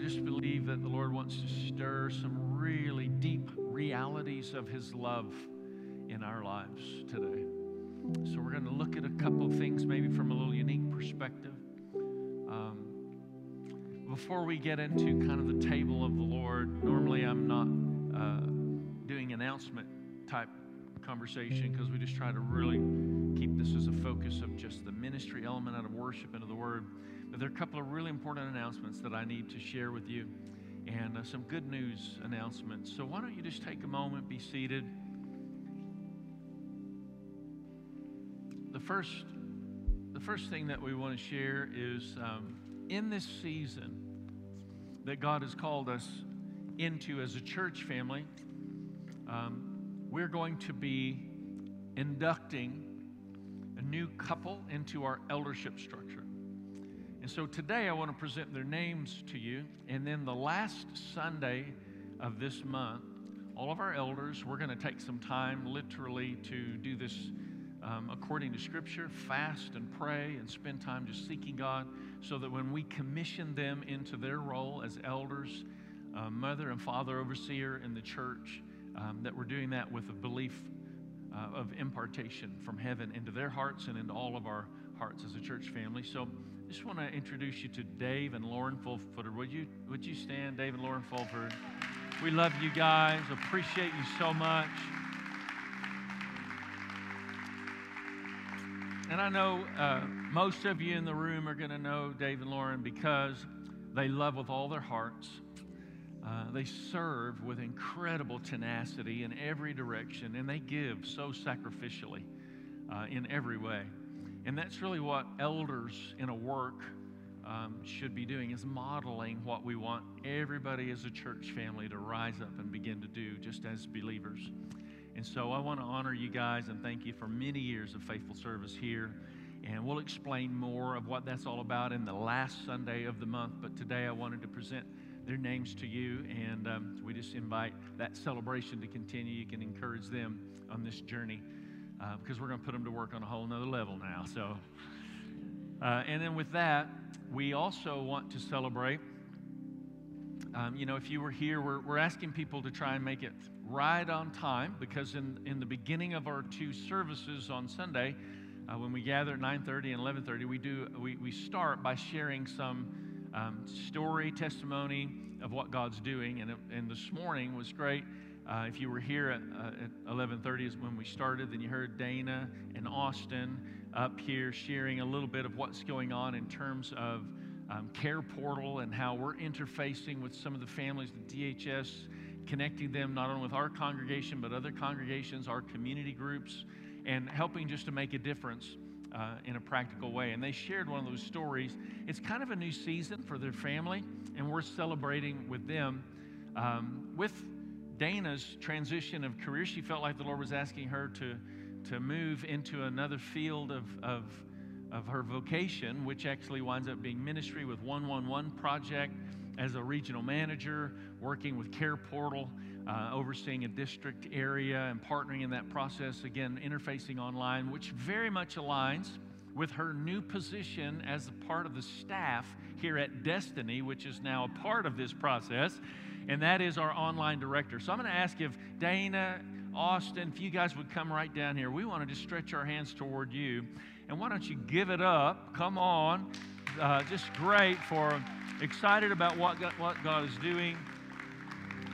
just believe that the Lord wants to stir some really deep realities of His love in our lives today. So, we're going to look at a couple of things, maybe from a little unique perspective. Um, before we get into kind of the table of the Lord, normally I'm not uh, doing announcement type conversation because we just try to really keep this as a focus of just the ministry element out of worship into the Word. There are a couple of really important announcements that I need to share with you and uh, some good news announcements. So why don't you just take a moment, be seated. The first, the first thing that we want to share is um, in this season that God has called us into as a church family, um, we're going to be inducting a new couple into our eldership structure. And so today I want to present their names to you. And then the last Sunday of this month, all of our elders, we're going to take some time literally to do this um, according to Scripture, fast and pray and spend time just seeking God so that when we commission them into their role as elders, uh, mother and father overseer in the church, um, that we're doing that with a belief uh, of impartation from heaven into their hearts and into all of our hearts as a church family. So just want to introduce you to Dave and Lauren Fulford. Would you, would you stand, Dave and Lauren Fulford? We love you guys, appreciate you so much. And I know uh, most of you in the room are going to know Dave and Lauren because they love with all their hearts. Uh, they serve with incredible tenacity in every direction, and they give so sacrificially uh, in every way. And that's really what elders in a work um, should be doing is modeling what we want everybody as a church family to rise up and begin to do just as believers. And so I want to honor you guys and thank you for many years of faithful service here. And we'll explain more of what that's all about in the last Sunday of the month. But today I wanted to present their names to you, and um, we just invite that celebration to continue. You can encourage them on this journey uh, because we're going to put them to work on a whole nother level now. So, uh, and then with that, we also want to celebrate. Um, you know, if you were here, we're, we're asking people to try and make it right on time because in, in the beginning of our two services on Sunday, uh, when we gather at 9.30 and 11.30, we, do, we, we start by sharing some um, story, testimony of what God's doing. And, and this morning was great. Uh, if you were here at, uh, at 11:30 is when we started, then you heard Dana and Austin up here sharing a little bit of what's going on in terms of um, Care Portal and how we're interfacing with some of the families, the DHS, connecting them not only with our congregation but other congregations, our community groups, and helping just to make a difference uh, in a practical way. And they shared one of those stories. It's kind of a new season for their family, and we're celebrating with them. Um, with Dana's transition of career, she felt like the Lord was asking her to, to move into another field of, of, of her vocation, which actually winds up being ministry with 111 Project as a regional manager, working with Care Portal uh, overseeing a district area and partnering in that process, again, interfacing online, which very much aligns with her new position as a part of the staff here at Destiny, which is now a part of this process, and that is our online director. So I'm going to ask if Dana, Austin, if you guys would come right down here. We want to just stretch our hands toward you. And why don't you give it up? Come on. Uh, just great for excited about what God, what God is doing.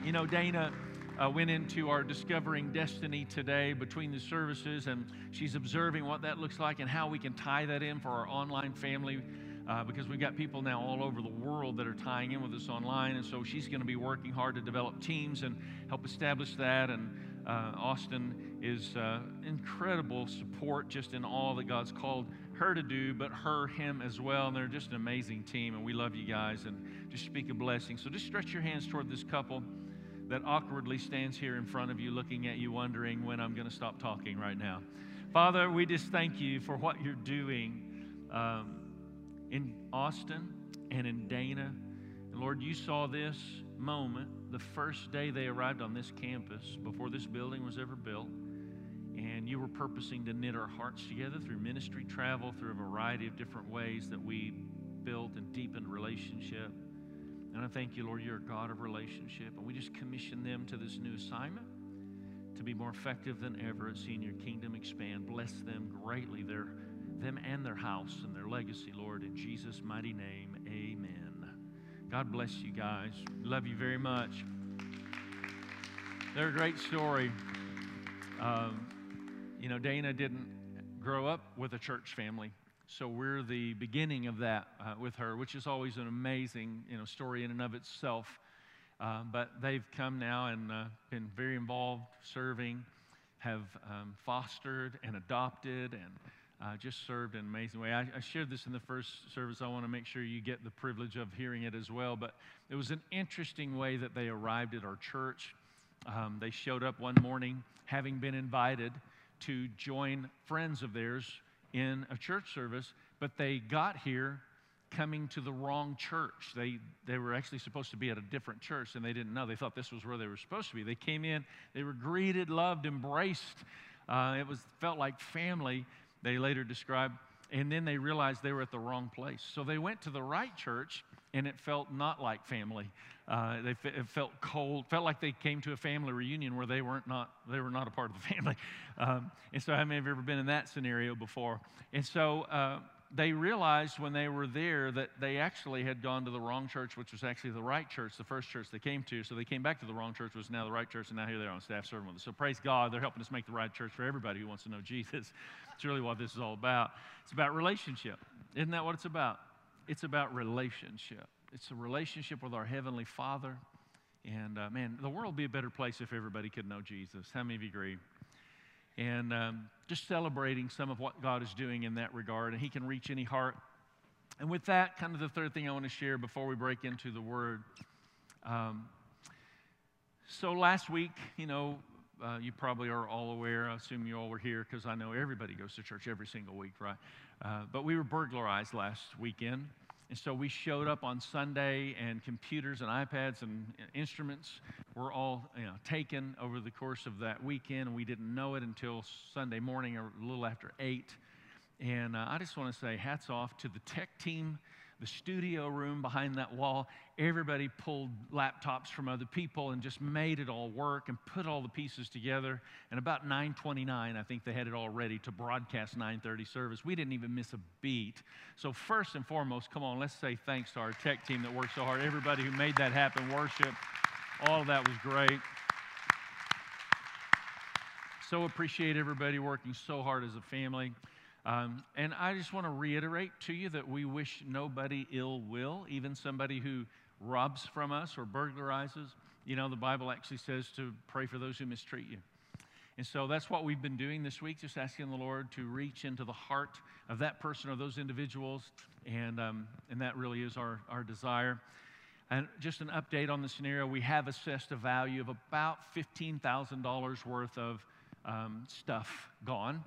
You know, Dana uh, went into our Discovering Destiny today between the services, and she's observing what that looks like and how we can tie that in for our online family. Uh, because we've got people now all over the world that are tying in with us online. And so she's going to be working hard to develop teams and help establish that. And uh, Austin is uh, incredible support just in all that God's called her to do, but her, him as well. And they're just an amazing team. And we love you guys and just speak a blessing. So just stretch your hands toward this couple that awkwardly stands here in front of you, looking at you, wondering when I'm going to stop talking right now. Father, we just thank you for what you're doing um, in Austin and in Dana. And Lord, you saw this moment the first day they arrived on this campus before this building was ever built. And you were purposing to knit our hearts together through ministry travel, through a variety of different ways that we built and deepened relationship. And I thank you, Lord, you're a God of relationship. And we just commission them to this new assignment to be more effective than ever at seeing your kingdom expand. Bless them greatly, their, them and their house and their legacy, Lord. In Jesus' mighty name, amen. God bless you guys. Love you very much. They're a great story. Um, you know, Dana didn't grow up with a church family. So we're the beginning of that uh, with her, which is always an amazing, you know, story in and of itself. Uh, but they've come now and uh, been very involved, serving, have um, fostered and adopted, and uh, just served in an amazing way. I, I, shared this in the first service. I want to make sure you get the privilege of hearing it as well. But it was an interesting way that they arrived at our church. Um, they showed up one morning having been invited to join friends of theirs in a church service, but they got here coming to the wrong church. They, they were actually supposed to be at a different church and they didn't know. They thought this was where they were supposed to be. They came in, they were greeted, loved, embraced. Uh, it was, felt like family, they later described. And then they realized they were at the wrong place. So they went to the right church and it felt not like family. Uh, they it felt cold, felt like they came to a family reunion where they weren't not they were not a part of the family. Um, and so, how many have ever been in that scenario before? And so. Uh, they realized when they were there that they actually had gone to the wrong church, which was actually the right church, the first church they came to. So they came back to the wrong church, which was now the right church, and now here they are on staff serving with us. So praise God, they're helping us make the right church for everybody who wants to know Jesus. It's really what this is all about. It's about relationship. Isn't that what it's about? It's about relationship. It's a relationship with our Heavenly Father. And uh, man, the world would be a better place if everybody could know Jesus. How many of you agree? And um, just celebrating some of what God is doing in that regard. And He can reach any heart. And with that, kind of the third thing I want to share before we break into the Word. Um, so last week, you know, uh, you probably are all aware. I assume you all were here because I know everybody goes to church every single week, right? Uh, but we were burglarized last weekend. And so we showed up on Sunday, and computers and iPads and instruments were all you know, taken over the course of that weekend. We didn't know it until Sunday morning, or a little after 8. And uh, I just want to say hats off to the tech team the studio room behind that wall. Everybody pulled laptops from other people and just made it all work and put all the pieces together. And about 9:29, I think they had it all ready to broadcast 9:30 service. We didn't even miss a beat. So first and foremost, come on, let's say thanks to our tech team that worked so hard. Everybody who made that happen, worship, all of that was great. So appreciate everybody working so hard as a family. Um, and I just want to reiterate to you that we wish nobody ill will, even somebody who robs from us or burglarizes. You know, the Bible actually says to pray for those who mistreat you. And so that's what we've been doing this week, just asking the Lord to reach into the heart of that person or those individuals. And, um, and that really is our, our desire. And just an update on the scenario we have assessed a value of about $15,000 worth of um, stuff gone.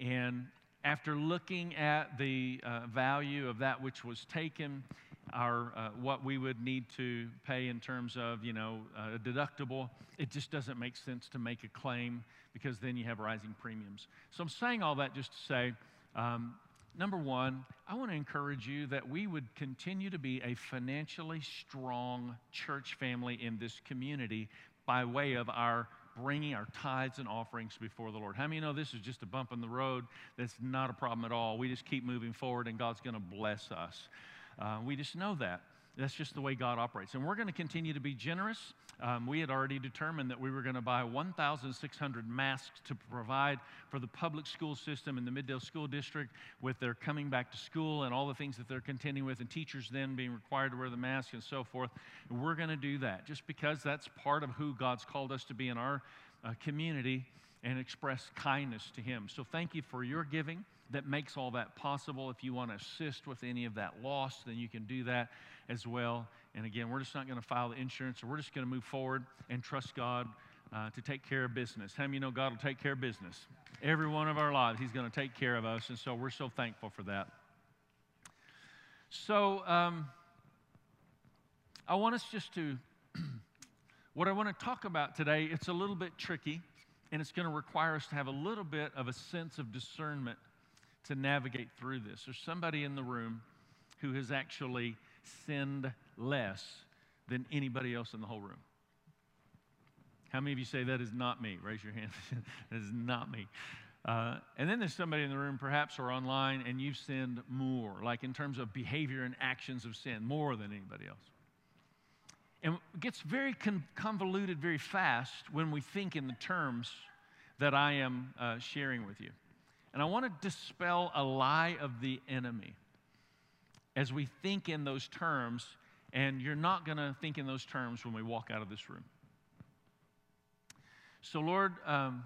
And after looking at the uh, value of that which was taken, our uh, what we would need to pay in terms of you know a deductible, it just doesn't make sense to make a claim because then you have rising premiums. So I'm saying all that just to say. Um, number one, I want to encourage you that we would continue to be a financially strong church family in this community by way of our bringing our tithes and offerings before the Lord. How many know this is just a bump in the road? That's not a problem at all. We just keep moving forward and God's going to bless us. Uh, we just know that. That's just the way God operates. And we're going to continue to be generous. Um, we had already determined that we were going to buy 1,600 masks to provide for the public school system in the Mid-Del School District with their coming back to school and all the things that they're contending with, and teachers then being required to wear the mask and so forth. And we're going to do that just because that's part of who God's called us to be in our uh, community and express kindness to Him. So thank you for your giving that makes all that possible. If you want to assist with any of that loss, then you can do that as well. And again, we're just not going to file the insurance, so we're just going to move forward and trust God uh, to take care of business. How many you know God will take care of business? Every one of our lives, He's going to take care of us, and so we're so thankful for that. So, um, I want us just to, what I want to talk about today, it's a little bit tricky, and it's going to require us to have a little bit of a sense of discernment to navigate through this. There's somebody in the room who has actually sinned less than anybody else in the whole room. How many of you say that is not me? Raise your hand. that is not me. Uh, and then there's somebody in the room, perhaps, or online, and you've sinned more, like in terms of behavior and actions of sin, more than anybody else. And it gets very con- convoluted very fast when we think in the terms that I am uh, sharing with you. And I want to dispel a lie of the enemy as we think in those terms, and you're not going to think in those terms when we walk out of this room. So, Lord, um,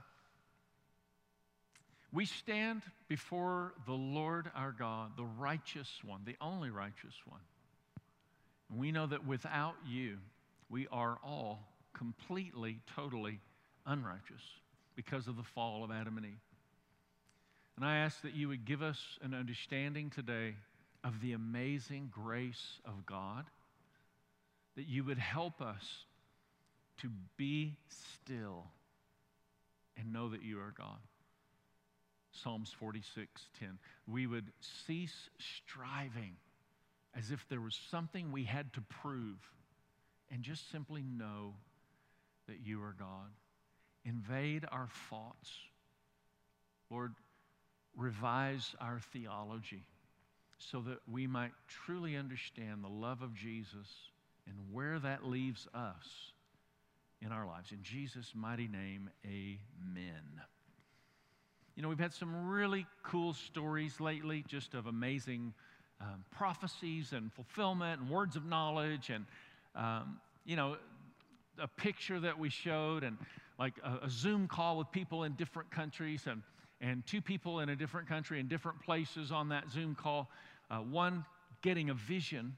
we stand before the Lord our God, the righteous one, the only righteous one. And we know that without you, we are all completely, totally unrighteous because of the fall of Adam and Eve. And I ask that you would give us an understanding today of the amazing grace of God, that you would help us to be still and know that you are God. Psalms 46 10. We would cease striving as if there was something we had to prove and just simply know that you are God. Invade our thoughts. Lord, revise our theology so that we might truly understand the love of Jesus and where that leaves us in our lives. In Jesus' mighty name, amen. You know, we've had some really cool stories lately, just of amazing um, prophecies and fulfillment and words of knowledge, and, um, you know, a picture that we showed, and like a, a Zoom call with people in different countries, and, and two people in a different country in different places on that Zoom call. Uh, one getting a vision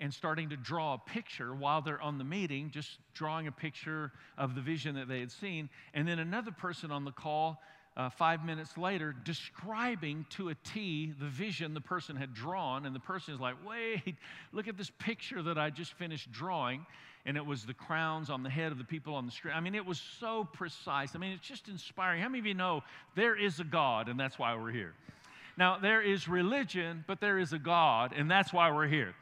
and starting to draw a picture while they're on the meeting, just drawing a picture of the vision that they had seen. And then another person on the call uh, five minutes later describing to a T the vision the person had drawn. And the person is like, wait, look at this picture that I just finished drawing. And it was the crowns on the head of the people on the street. I mean, it was so precise. I mean, it's just inspiring. How many of you know there is a God, and that's why we're here? Now, there is religion, but there is a God, and that's why we're here.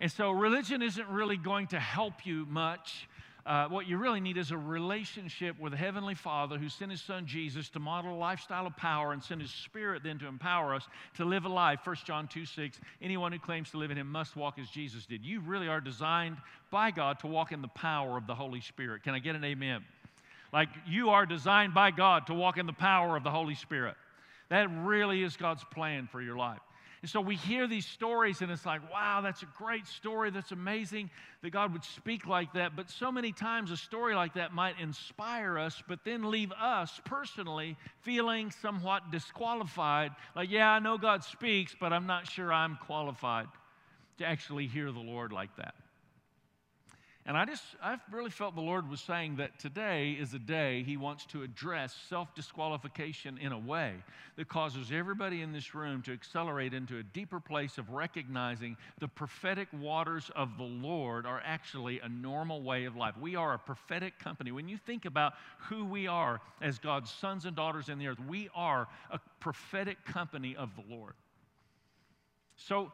And so religion isn't really going to help you much. Uh, what you really need is a relationship with a Heavenly Father who sent His Son Jesus to model a lifestyle of power and sent His Spirit then to empower us to live a life. 1 John 2 6, anyone who claims to live in Him must walk as Jesus did. You really are designed by God to walk in the power of the Holy Spirit. Can I get an amen? Like you are designed by God to walk in the power of the Holy Spirit. That really is God's plan for your life. And so we hear these stories, and it's like, wow, that's a great story. That's amazing that God would speak like that. But so many times a story like that might inspire us, but then leave us personally feeling somewhat disqualified. Like, yeah, I know God speaks, but I'm not sure I'm qualified to actually hear the Lord like that. And I just, I really felt the Lord was saying that today is a day He wants to address self disqualification in a way that causes everybody in this room to accelerate into a deeper place of recognizing the prophetic waters of the Lord are actually a normal way of life. We are a prophetic company. When you think about who we are as God's sons and daughters in the earth, we are a prophetic company of the Lord. So,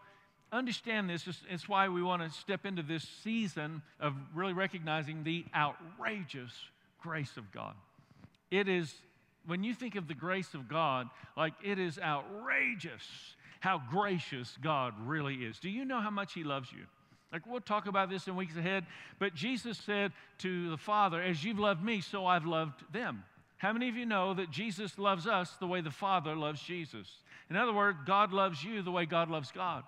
understand this. It's why we want to step into this season of really recognizing the outrageous grace of God. It is, when you think of the grace of God, like it is outrageous how gracious God really is. Do you know how much He loves you? Like, we'll talk about this in weeks ahead, but Jesus said to the Father, As you've loved me, so I've loved them. How many of you know that Jesus loves us the way the Father loves Jesus? In other words, God loves you the way God loves God.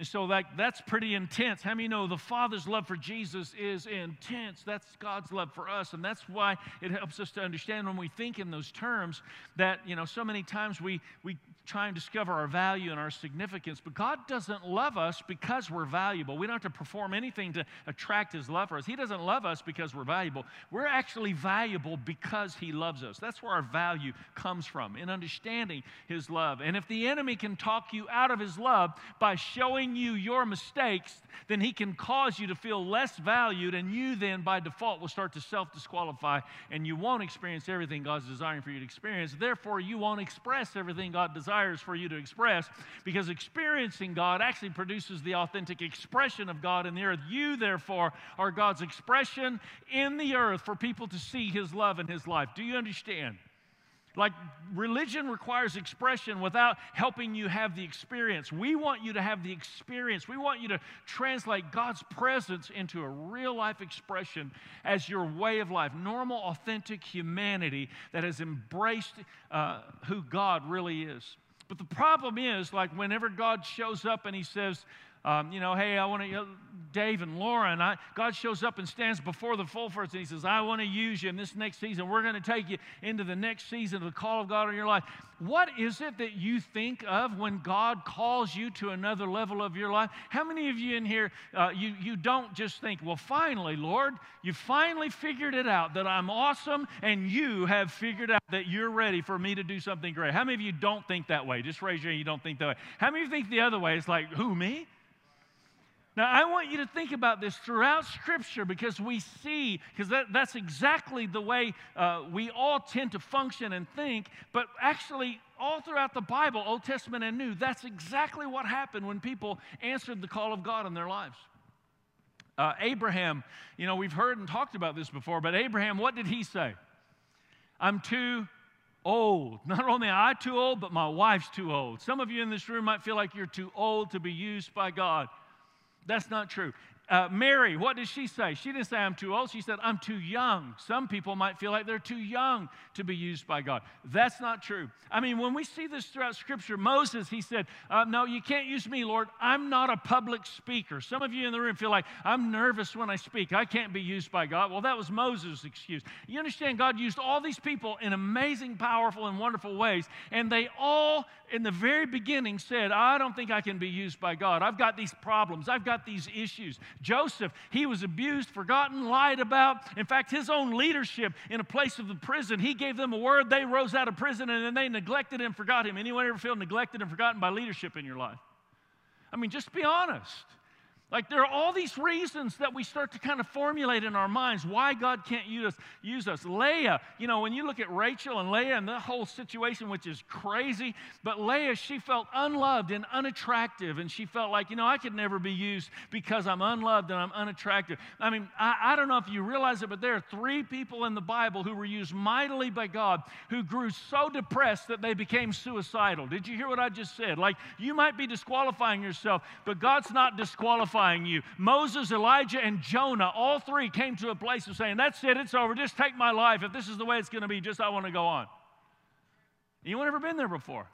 And so that, that's pretty intense. How many know the Father's love for Jesus is intense? That's God's love for us. And that's why it helps us to understand when we think in those terms that, you know, so many times we, we try and discover our value and our significance. But God doesn't love us because we're valuable. We don't have to perform anything to attract His love for us. He doesn't love us because we're valuable. We're actually valuable because He loves us. That's where our value comes from, in understanding His love. And if the enemy can talk you out of His love by showing you your mistakes, then he can cause you to feel less valued, and you then, by default, will start to self disqualify, and you won't experience everything God's desiring for you to experience. Therefore, you won't express everything God desires desires for you to express because experiencing God actually produces the authentic expression of God in the earth. You, therefore, are God's expression in the earth for people to see His love and His life. Do you understand? Like religion requires expression without helping you have the experience. We want you to have the experience. We want you to translate God's presence into a real life expression as your way of life. Normal, authentic humanity that has embraced uh, who God really is. But the problem is, like, whenever God shows up and He says, um, you know, hey, I want to, you know, Dave and Lauren, I, God shows up and stands before the Fulfords and He says, I want to use you in this next season. We're going to take you into the next season of the call of God in your life. What is it that you think of when God calls you to another level of your life? How many of you in here, uh, you, you don't just think, well, finally, Lord, you finally figured it out that I'm awesome and you have figured out that you're ready for me to do something great. How many of you don't think that way? Just raise your hand, you don't think that way. How many of you think the other way? It's like, who, me? Now, I want you to think about this throughout Scripture because we see, because that, that's exactly the way uh, we all tend to function and think, but actually, all throughout the Bible, Old Testament and New, that's exactly what happened when people answered the call of God in their lives. Uh, Abraham, you know, we've heard and talked about this before, but Abraham, what did he say? I'm too old. Not only am I too old, but my wife's too old. Some of you in this room might feel like you're too old to be used by God. That's not true. Uh, Mary, what did she say? She didn't say, I'm too old. She said, I'm too young. Some people might feel like they're too young to be used by God. That's not true. I mean, when we see this throughout Scripture, Moses, he said, uh, No, you can't use me, Lord. I'm not a public speaker. Some of you in the room feel like, I'm nervous when I speak. I can't be used by God. Well, that was Moses' excuse. You understand, God used all these people in amazing, powerful, and wonderful ways, and they all, in the very beginning, said, I don't think I can be used by God. I've got these problems, I've got these issues. Joseph, he was abused, forgotten, lied about. In fact, his own leadership in a place of the prison, he gave them a word. They rose out of prison and then they neglected and forgot him. Anyone ever feel neglected and forgotten by leadership in your life? I mean, just be honest. Like, there are all these reasons that we start to kind of formulate in our minds why God can't use us. Use us. Leah, you know, when you look at Rachel and Leah and the whole situation, which is crazy, but Leah, she felt unloved and unattractive, and she felt like, you know, I could never be used because I'm unloved and I'm unattractive. I mean, I, I don't know if you realize it, but there are three people in the Bible who were used mightily by God who grew so depressed that they became suicidal. Did you hear what I just said? Like, you might be disqualifying yourself, but God's not disqualifying you. Moses, Elijah, and Jonah, all three came to a place of saying, That's it, it's over. Just take my life. If this is the way it's going to be, just I want to go on. Anyone ever been there before?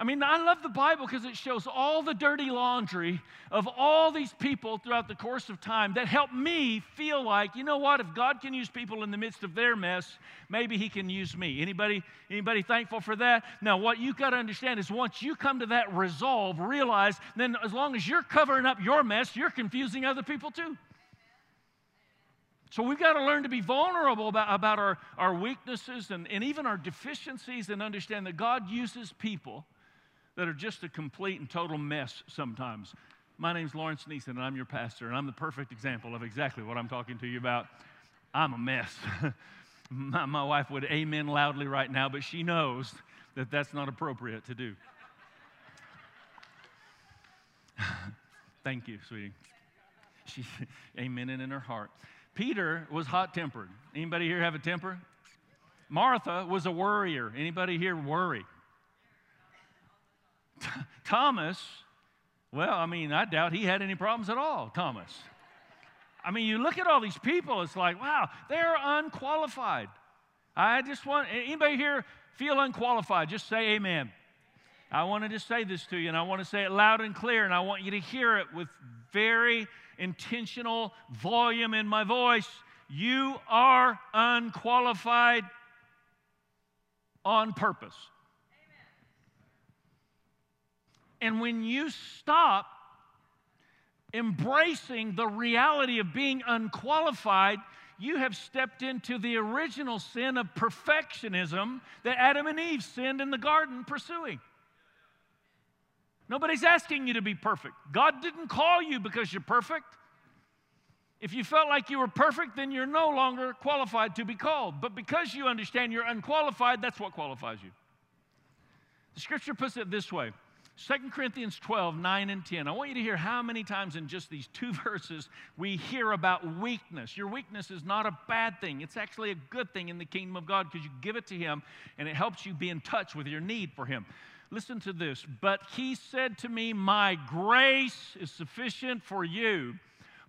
I mean, I love the Bible because it shows all the dirty laundry of all these people throughout the course of time that help me feel like, you know what, if God can use people in the midst of their mess, maybe he can use me. Anybody anybody thankful for that? Now, what you've got to understand is once you come to that resolve, realize then as long as you're covering up your mess, you're confusing other people too. So we've got to learn to be vulnerable about, about our, our weaknesses and, and even our deficiencies and understand that God uses people that are just a complete and total mess sometimes. My name's Lawrence Neisent, and I'm your pastor, and I'm the perfect example of exactly what I'm talking to you about. I'm a mess. my, my wife would amen loudly right now, but she knows that that's not appropriate to do. Thank you, sweetie. She's amening in her heart. Peter was hot tempered. Anybody here have a temper? Martha was a worrier. Anybody here worry? Thomas, well, I mean, I doubt he had any problems at all, Thomas. I mean, you look at all these people, it's like, wow, they're unqualified. I just want anybody here feel unqualified, just say amen. I wanted to say this to you, and I want to say it loud and clear, and I want you to hear it with very intentional volume in my voice. You are unqualified on purpose. And when you stop embracing the reality of being unqualified, you have stepped into the original sin of perfectionism that Adam and Eve sinned in the garden pursuing. Nobody's asking you to be perfect. God didn't call you because you're perfect. If you felt like you were perfect, then you're no longer qualified to be called. But because you understand you're unqualified, that's what qualifies you. The scripture puts it this way 2 Corinthians 12, 9 and 10. I want you to hear how many times in just these two verses we hear about weakness. Your weakness is not a bad thing, it's actually a good thing in the kingdom of God because you give it to Him and it helps you be in touch with your need for Him. Listen to this. But He said to me, My grace is sufficient for you,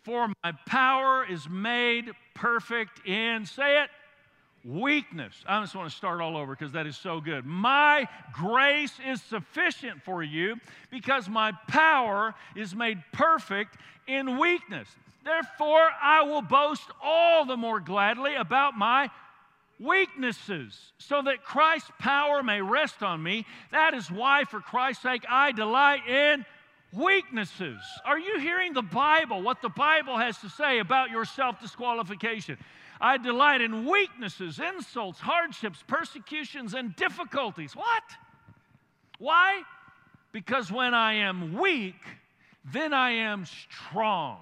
for my power is made perfect in, say it, weakness. I just want to start all over because that is so good. My grace is sufficient for you because my power is made perfect in weakness. Therefore, I will boast all the more gladly about my weaknesses so that Christ's power may rest on me. That is why, for Christ's sake, I delight in weaknesses. Are you hearing the Bible, what the Bible has to say about your self disqualification? I delight in weaknesses, insults, hardships, persecutions, and difficulties. What? Why? Because when I am weak, then I am strong.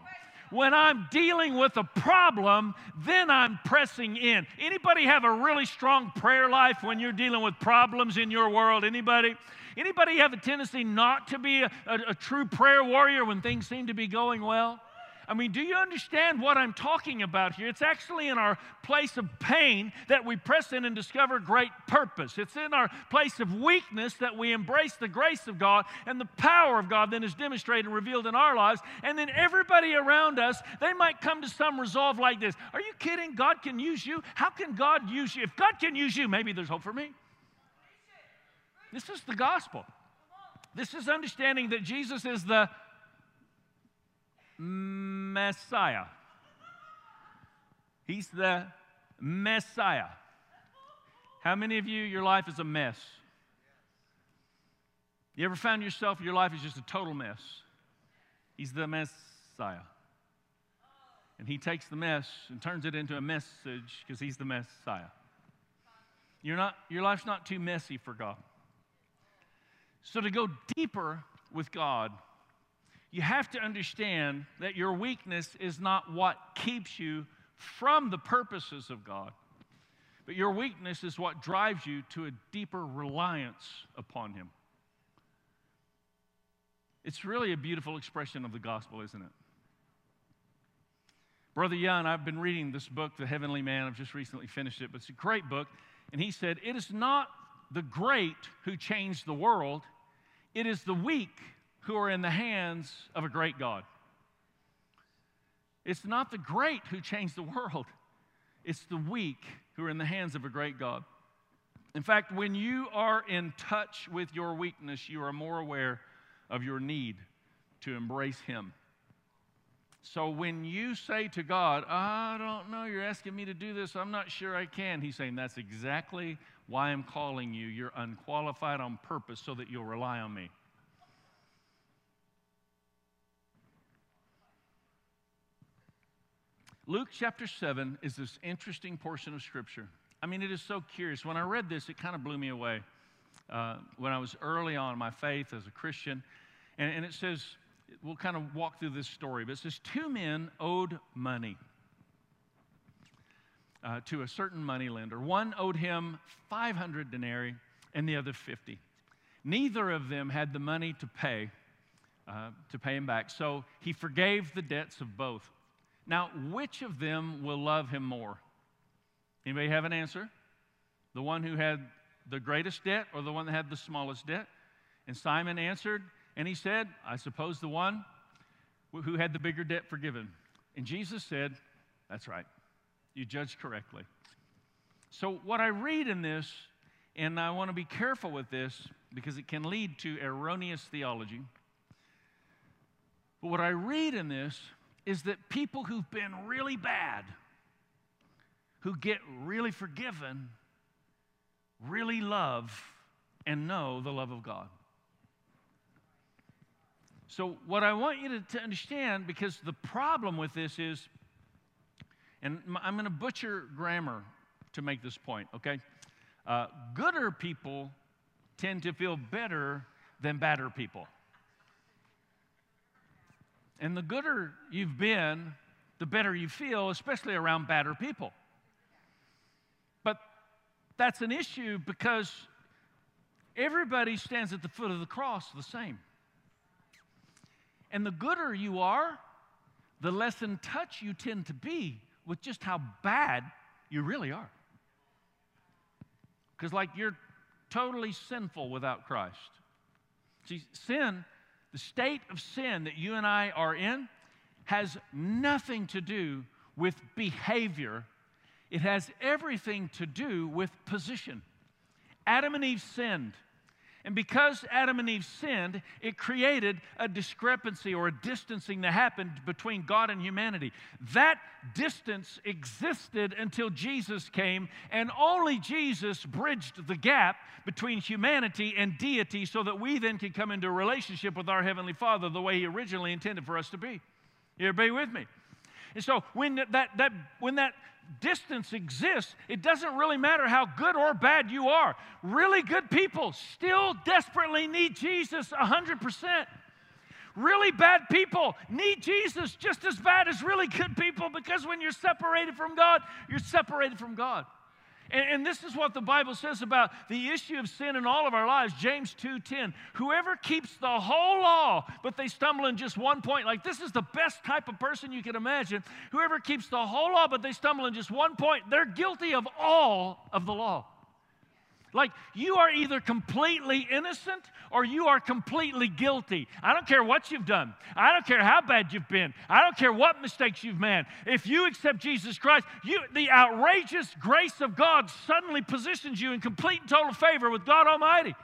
When I'm dealing with a problem, then I'm pressing in. Anybody have a really strong prayer life when you're dealing with problems in your world? Anybody? Anybody have a tendency not to be a, a, a true prayer warrior when things seem to be going well? I mean, do you understand what I'm talking about here? It's actually in our place of pain that we press in and discover great purpose. It's in our place of weakness that we embrace the grace of God and the power of God then is demonstrated and revealed in our lives. And then everybody around us, they might come to some resolve like this Are you kidding? God can use you? How can God use you? If God can use you, maybe there's hope for me. This is the gospel. This is understanding that Jesus is the Messiah. He's the Messiah. How many of you, your life is a mess? You ever found yourself, your life is just a total mess? He's the Messiah. And he takes the mess and turns it into a message because he's the Messiah. You're not, your life's not too messy for God. So to go deeper with God, you have to understand that your weakness is not what keeps you from the purposes of God, but your weakness is what drives you to a deeper reliance upon Him. It's really a beautiful expression of the gospel, isn't it? Brother Yun, I've been reading this book, The Heavenly Man. I've just recently finished it, but it's a great book. And he said, It is not the great who change the world, it is the weak who are in the hands of a great God. It's not the great who change the world, it's the weak who are in the hands of a great God. In fact, when you are in touch with your weakness, you are more aware of your need to embrace Him. So when you say to God, I don't know, you're asking me to do this, I'm not sure I can, He's saying, That's exactly why I'm calling you. You're unqualified on purpose so that you'll rely on me. Luke chapter 7 is this interesting portion of Scripture. I mean, it is so curious. When I read this, it kind of blew me away. Uh, when I was early on my faith as a Christian, and, and it says, we'll kind of walk through this story, but it says, two men owed money. Uh, to a certain money lender. One owed him 500 denarii and the other 50. Neither of them had the money to pay, uh, to pay him back. So he forgave the debts of both. Now, which of them will love him more? Anybody have an answer? The one who had the greatest debt or the one that had the smallest debt? And Simon answered, and he said, I suppose the one who had the bigger debt forgiven. And Jesus said, That's right. You judged correctly. So, what I read in this, and I want to be careful with this because it can lead to erroneous theology. But what I read in this is that people who've been really bad, who get really forgiven, really love and know the love of God. So, what I want you to, to understand, because the problem with this is, and I'm going to butcher grammar to make this point, okay? Uh, gooder people tend to feel better than badder people. And the gooder you've been, the better you feel, especially around badder people. But that's an issue because everybody stands at the foot of the cross the same. And the gooder you are, the less in touch you tend to be with just how bad you really are. Because, like, you're totally sinful without Christ. See, sin, the state of sin that you and I are in, has nothing to do with behavior, it has everything to do with position. Adam and Eve sinned. And because Adam and Eve sinned, it created a discrepancy or a distancing that happened between God and humanity. That distance existed until Jesus came, and only Jesus bridged the gap between humanity and deity so that we then could come into a relationship with our Heavenly Father the way He originally intended for us to be. You everybody with me? And so when that, that, when that distance exists, it doesn't really matter how good or bad you are. Really good people still desperately need Jesus 100%. Really bad people need Jesus just as bad as really good people because when you're separated from God, you're separated from God. And, and, this is what the Bible says about the issue of sin in all of our lives. James 2:10. Whoever keeps the whole law, but they stumble in just one point. Like this is the best type of person you can imagine. Whoever keeps the whole law, but they stumble in just one point, they're guilty of all of the law. Like you are either completely innocent or you are completely guilty. I don't care what you've done. I don't care how bad you've been. I don't care what mistakes you've made. If you accept Jesus Christ, you, the outrageous grace of God suddenly positions you in complete and total favor with God Almighty.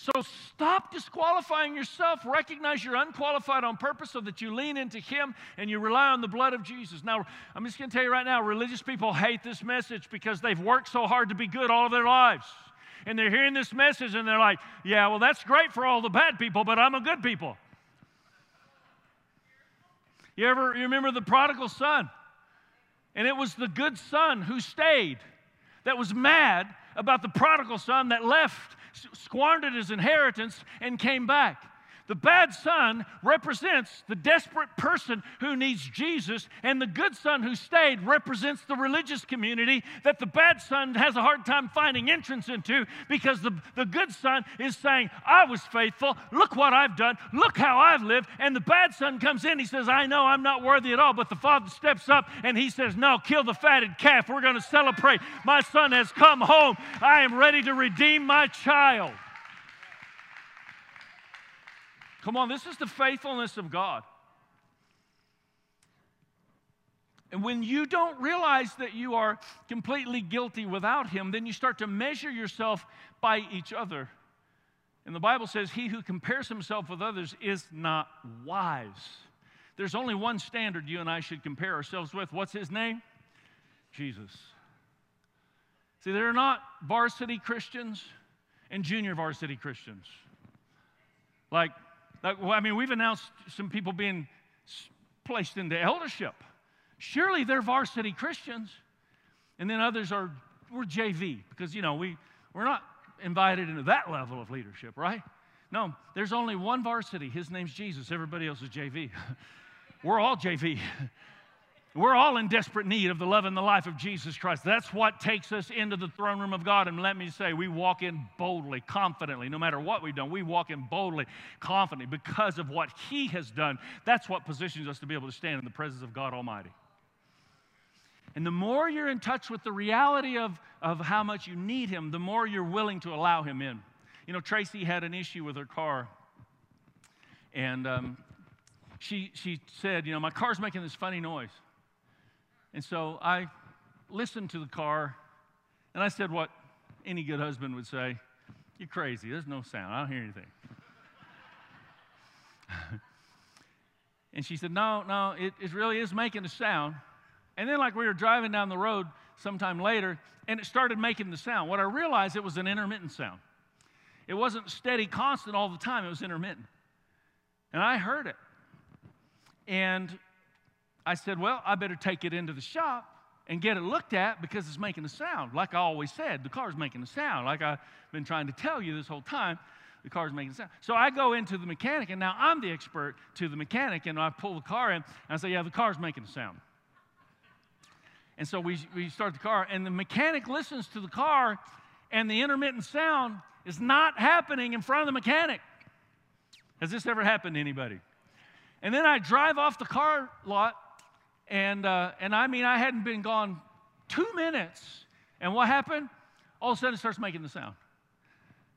So stop disqualifying yourself. Recognize you're unqualified on purpose so that you lean into Him and you rely on the blood of Jesus. Now, I'm just going to tell you right now religious people hate this message because they've worked so hard to be good all of their lives. And they're hearing this message and they're like, yeah, well, that's great for all the bad people, but I'm a good people. You ever you remember the prodigal son? And it was the good son who stayed that was mad about the prodigal son that left squandered his inheritance and came back. The bad son represents the desperate person who needs Jesus, and the good son who stayed represents the religious community that the bad son has a hard time finding entrance into because the, the good son is saying, I was faithful, look what I've done, look how I've lived. And the bad son comes in, he says, I know I'm not worthy at all. But the father steps up and he says, No, kill the fatted calf. We're going to celebrate. My son has come home. I am ready to redeem my child. Come on, this is the faithfulness of God. And when you don't realize that you are completely guilty without Him, then you start to measure yourself by each other. And the Bible says, He who compares himself with others is not wise. There's only one standard you and I should compare ourselves with. What's His name? Jesus. See, they're not varsity Christians and junior varsity Christians. Like like, well, I mean, we've announced some people being placed into eldership. Surely they're varsity Christians. And then others are, we're JV because, you know, we, we're not invited into that level of leadership, right? No, there's only one varsity. His name's Jesus. Everybody else is JV. we're all JV. We're all in desperate need of the love and the life of Jesus Christ. That's what takes us into the throne room of God. And let me say, we walk in boldly, confidently. No matter what we've done, we walk in boldly, confidently because of what He has done. That's what positions us to be able to stand in the presence of God Almighty. And the more you're in touch with the reality of, of how much you need Him, the more you're willing to allow Him in. You know, Tracy had an issue with her car. And um, she, she said, You know, my car's making this funny noise. And so I listened to the car and I said what any good husband would say You're crazy. There's no sound. I don't hear anything. and she said, No, no, it, it really is making a sound. And then, like, we were driving down the road sometime later and it started making the sound. What I realized it was an intermittent sound. It wasn't steady, constant all the time, it was intermittent. And I heard it. And I said, Well, I better take it into the shop and get it looked at because it's making a sound. Like I always said, the car's making a sound. Like I've been trying to tell you this whole time, the car's making a sound. So I go into the mechanic, and now I'm the expert to the mechanic, and I pull the car in, and I say, Yeah, the car's making a sound. And so we, we start the car, and the mechanic listens to the car, and the intermittent sound is not happening in front of the mechanic. Has this ever happened to anybody? And then I drive off the car lot, and, uh, and I mean, I hadn't been gone two minutes. And what happened? All of a sudden, it starts making the sound.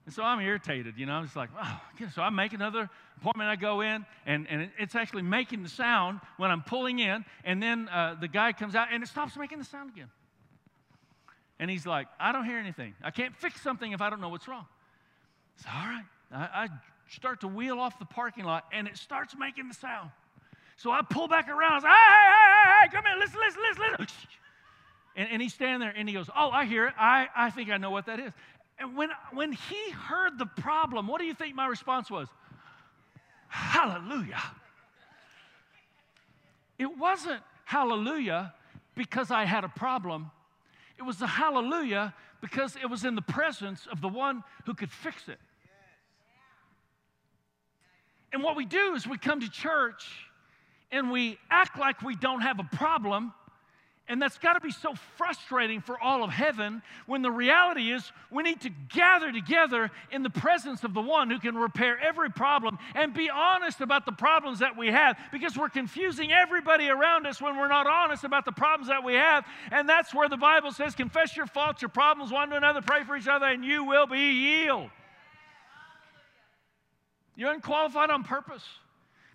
And so I'm irritated, you know. I'm just like, oh, so I make another appointment. I go in, and, and it's actually making the sound when I'm pulling in. And then uh, the guy comes out, and it stops making the sound again. And he's like, I don't hear anything. I can't fix something if I don't know what's wrong. So, all right. I, I start to wheel off the parking lot, and it starts making the sound. So I pull back around. I say, hey, hey, hey, hey, come here, listen, listen, listen, listen. And, and he's standing there, and he goes, oh, I hear it. I, I think I know what that is. And when, when he heard the problem, what do you think my response was? Hallelujah. It wasn't hallelujah because I had a problem. It was the hallelujah because it was in the presence of the one who could fix it. And what we do is we come to church and we act like we don't have a problem and that's got to be so frustrating for all of heaven when the reality is we need to gather together in the presence of the one who can repair every problem and be honest about the problems that we have because we're confusing everybody around us when we're not honest about the problems that we have. And that's where the Bible says, confess your faults, your problems one to another, pray for each other, and you will be healed. You're unqualified on purpose.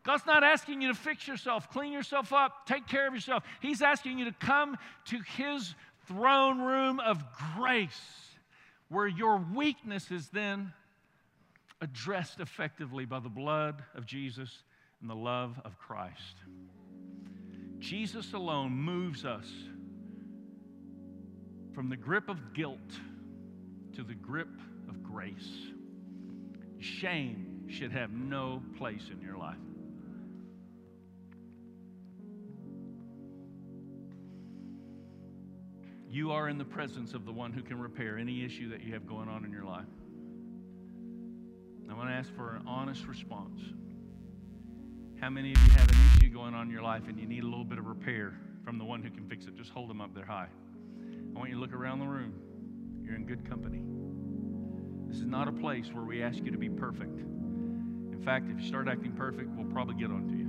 God's not asking you to fix yourself, clean yourself up, take care of yourself. He's asking you to come to His throne room of grace where your weakness is then addressed effectively by the blood of Jesus and the love of Christ. Jesus alone moves us from the grip of guilt to the grip of grace. Shame should have no place in your life. You are in the presence of the one who can repair any issue that you have going on in your life. I want to ask for an honest response. How many of you have an issue going on in your life and you need a little bit of repair from the one who can fix it? Just hold them up there high. I want you to look around the room. You're in good company. This is not a place where we ask you to be perfect. In fact, if you start acting perfect, we'll probably get onto you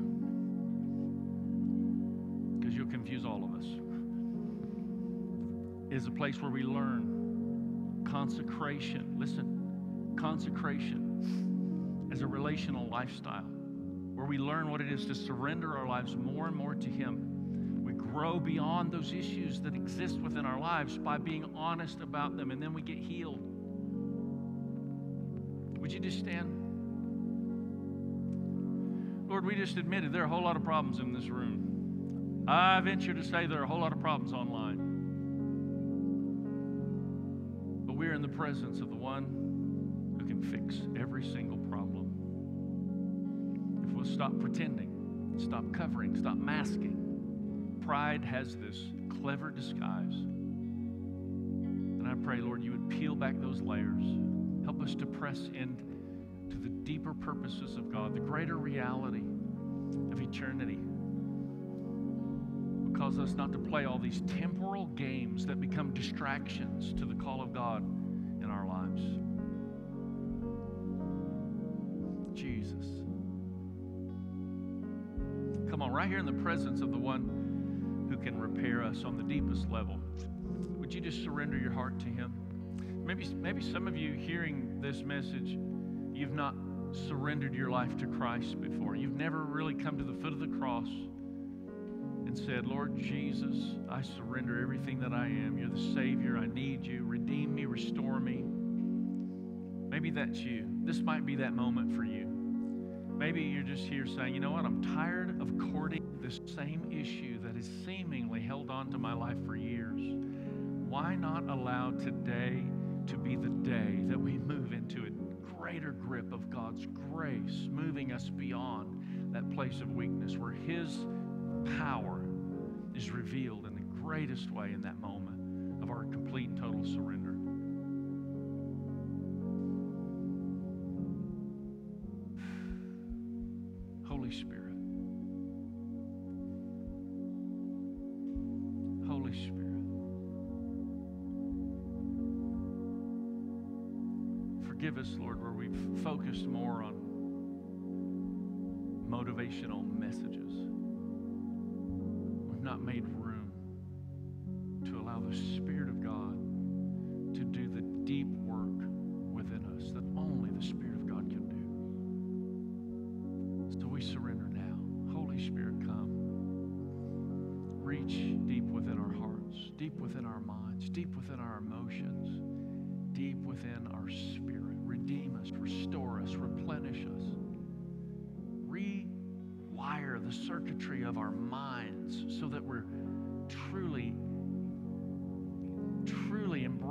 because you'll confuse all of us is a place where we learn consecration. Listen, consecration as a relational lifestyle, where we learn what it is to surrender our lives more and more to Him. We grow beyond those issues that exist within our lives by being honest about them, and then we get healed. Would you just stand? Lord, we just admitted there are a whole lot of problems in this room. I venture to say there are a whole lot of problems online. In the presence of the one who can fix every single problem. If we'll stop pretending, stop covering, stop masking, pride has this clever disguise. And I pray, Lord, you would peel back those layers. Help us to press into the deeper purposes of God, the greater reality of eternity cause us not to play all these temporal games that become distractions to the call of God our lives. Jesus. Come on, right here in the presence of the one who can repair us on the deepest level. Would you just surrender your heart to him? Maybe, maybe some of you hearing this message, you've not surrendered your life to Christ before. You've never really come to the foot of the cross and said, Lord Jesus, I surrender everything that I am. You're the Savior. I need you. Redeem me, restore me. Maybe that's you. This might be that moment for you. Maybe you're just here saying, you know what? I'm tired of courting this same issue that has seemingly held on to my life for years. Why not allow today to be the day that we move into a greater grip of God's grace, moving us beyond that place of weakness where His power is revealed in the greatest way in that moment of our complete and total surrender. Holy Spirit. Holy Spirit. Forgive us, Lord, where we've focused more on motivational messages. Not made room to allow the Spirit of God to do the deep work within us that only the Spirit of God can do. So we surrender now. Holy Spirit, come. Reach deep within our hearts, deep within our minds, deep within our emotions, deep within our spirit. Redeem us, restore us, replenish us. Rewire the circuitry of our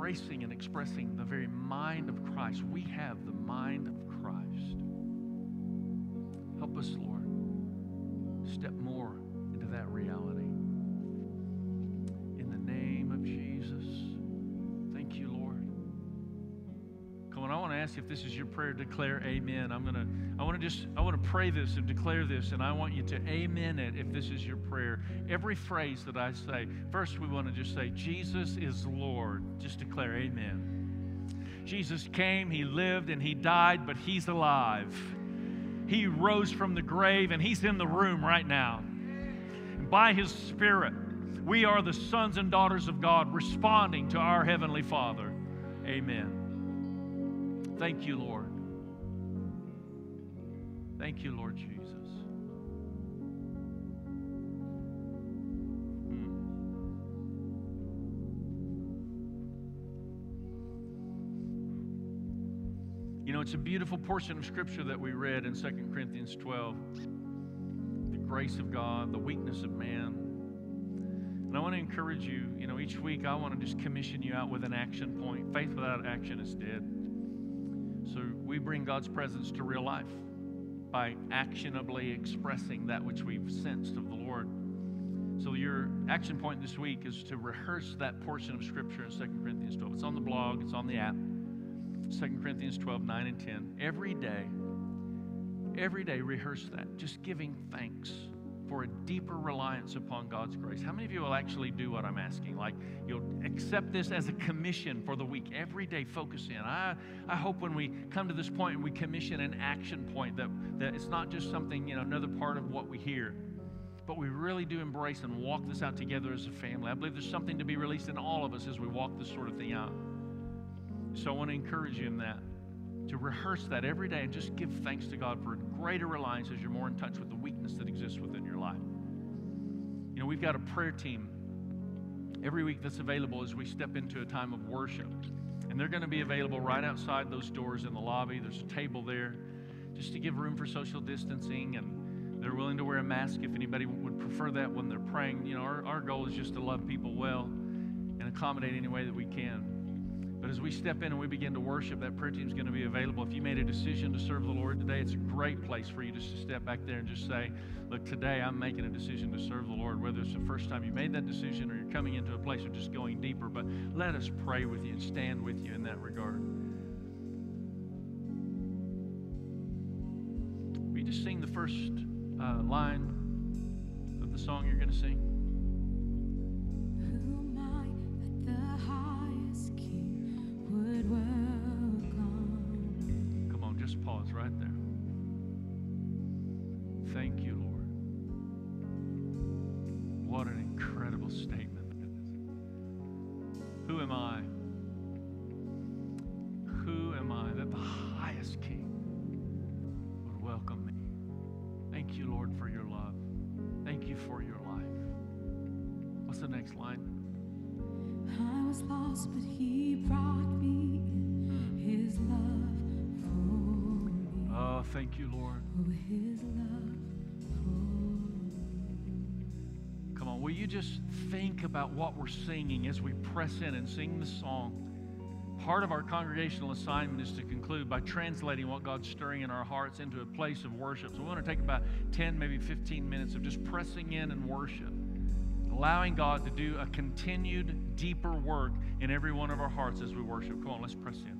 embracing and expressing the very mind of Christ. We have the mind of Christ. Help us, ask if this is your prayer, declare amen. I'm to, I want to just, I want to pray this and declare this, and I want you to amen it if this is your prayer. Every phrase that I say, first we want to just say, Jesus is Lord. Just declare amen. Jesus came, He lived, and He died, but He's alive. He rose from the grave, and He's in the room right now. And by His Spirit, we are the sons and daughters of God responding to our Heavenly Father. Amen. Thank you, Lord. Thank you, Lord Jesus. Hmm. You know, it's a beautiful portion of Scripture that we read in 2 Corinthians 12 the grace of God, the weakness of man. And I want to encourage you, you know, each week I want to just commission you out with an action point. Faith without action is dead. So we bring God's presence to real life by actionably expressing that which we've sensed of the Lord. So your action point this week is to rehearse that portion of Scripture in 2 Corinthians 12. It's on the blog, it's on the app. 2 Corinthians 12, 9 and 10. Every day, every day rehearse that. Just giving thanks for a deeper reliance upon God's grace. How many of you will actually do what I'm asking? Like you'll accept this as a commission for the week. Every day focus in. I, I hope when we come to this point and we commission an action point that, that it's not just something, you know, another part of what we hear. But we really do embrace and walk this out together as a family. I believe there's something to be released in all of us as we walk this sort of thing out. So I want to encourage you in that, to rehearse that every day and just give thanks to God for a greater reliance as you're more in touch with the weakness that exists within your life. You know, we've got a prayer team every week that's available as we step into a time of worship. And they're going to be available right outside those doors in the lobby. There's a table there just to give room for social distancing and they're willing to wear a mask if anybody would prefer that when they're praying. You know, our, our goal is just to love people well and accommodate any way that we can. But as we step in and we begin to worship, that prayer team is going to be available. If you made a decision to serve the Lord today, it's a great place for you just to step back there and just say, Look, today I'm making a decision to serve the Lord, whether it's the first time you made that decision or you're coming into a place of just going deeper. But let us pray with you and stand with you in that regard. We just sing the first uh, line of the song you're going to sing. About what we're singing as we press in and sing the song? Part of our congregational assignment is to conclude by translating what God's stirring in our hearts into a place of worship. So we want to take about 10, maybe 15 minutes of just pressing in and worship, allowing God to do a continued, deeper work in every one of our hearts as we worship. Come on, let's press in.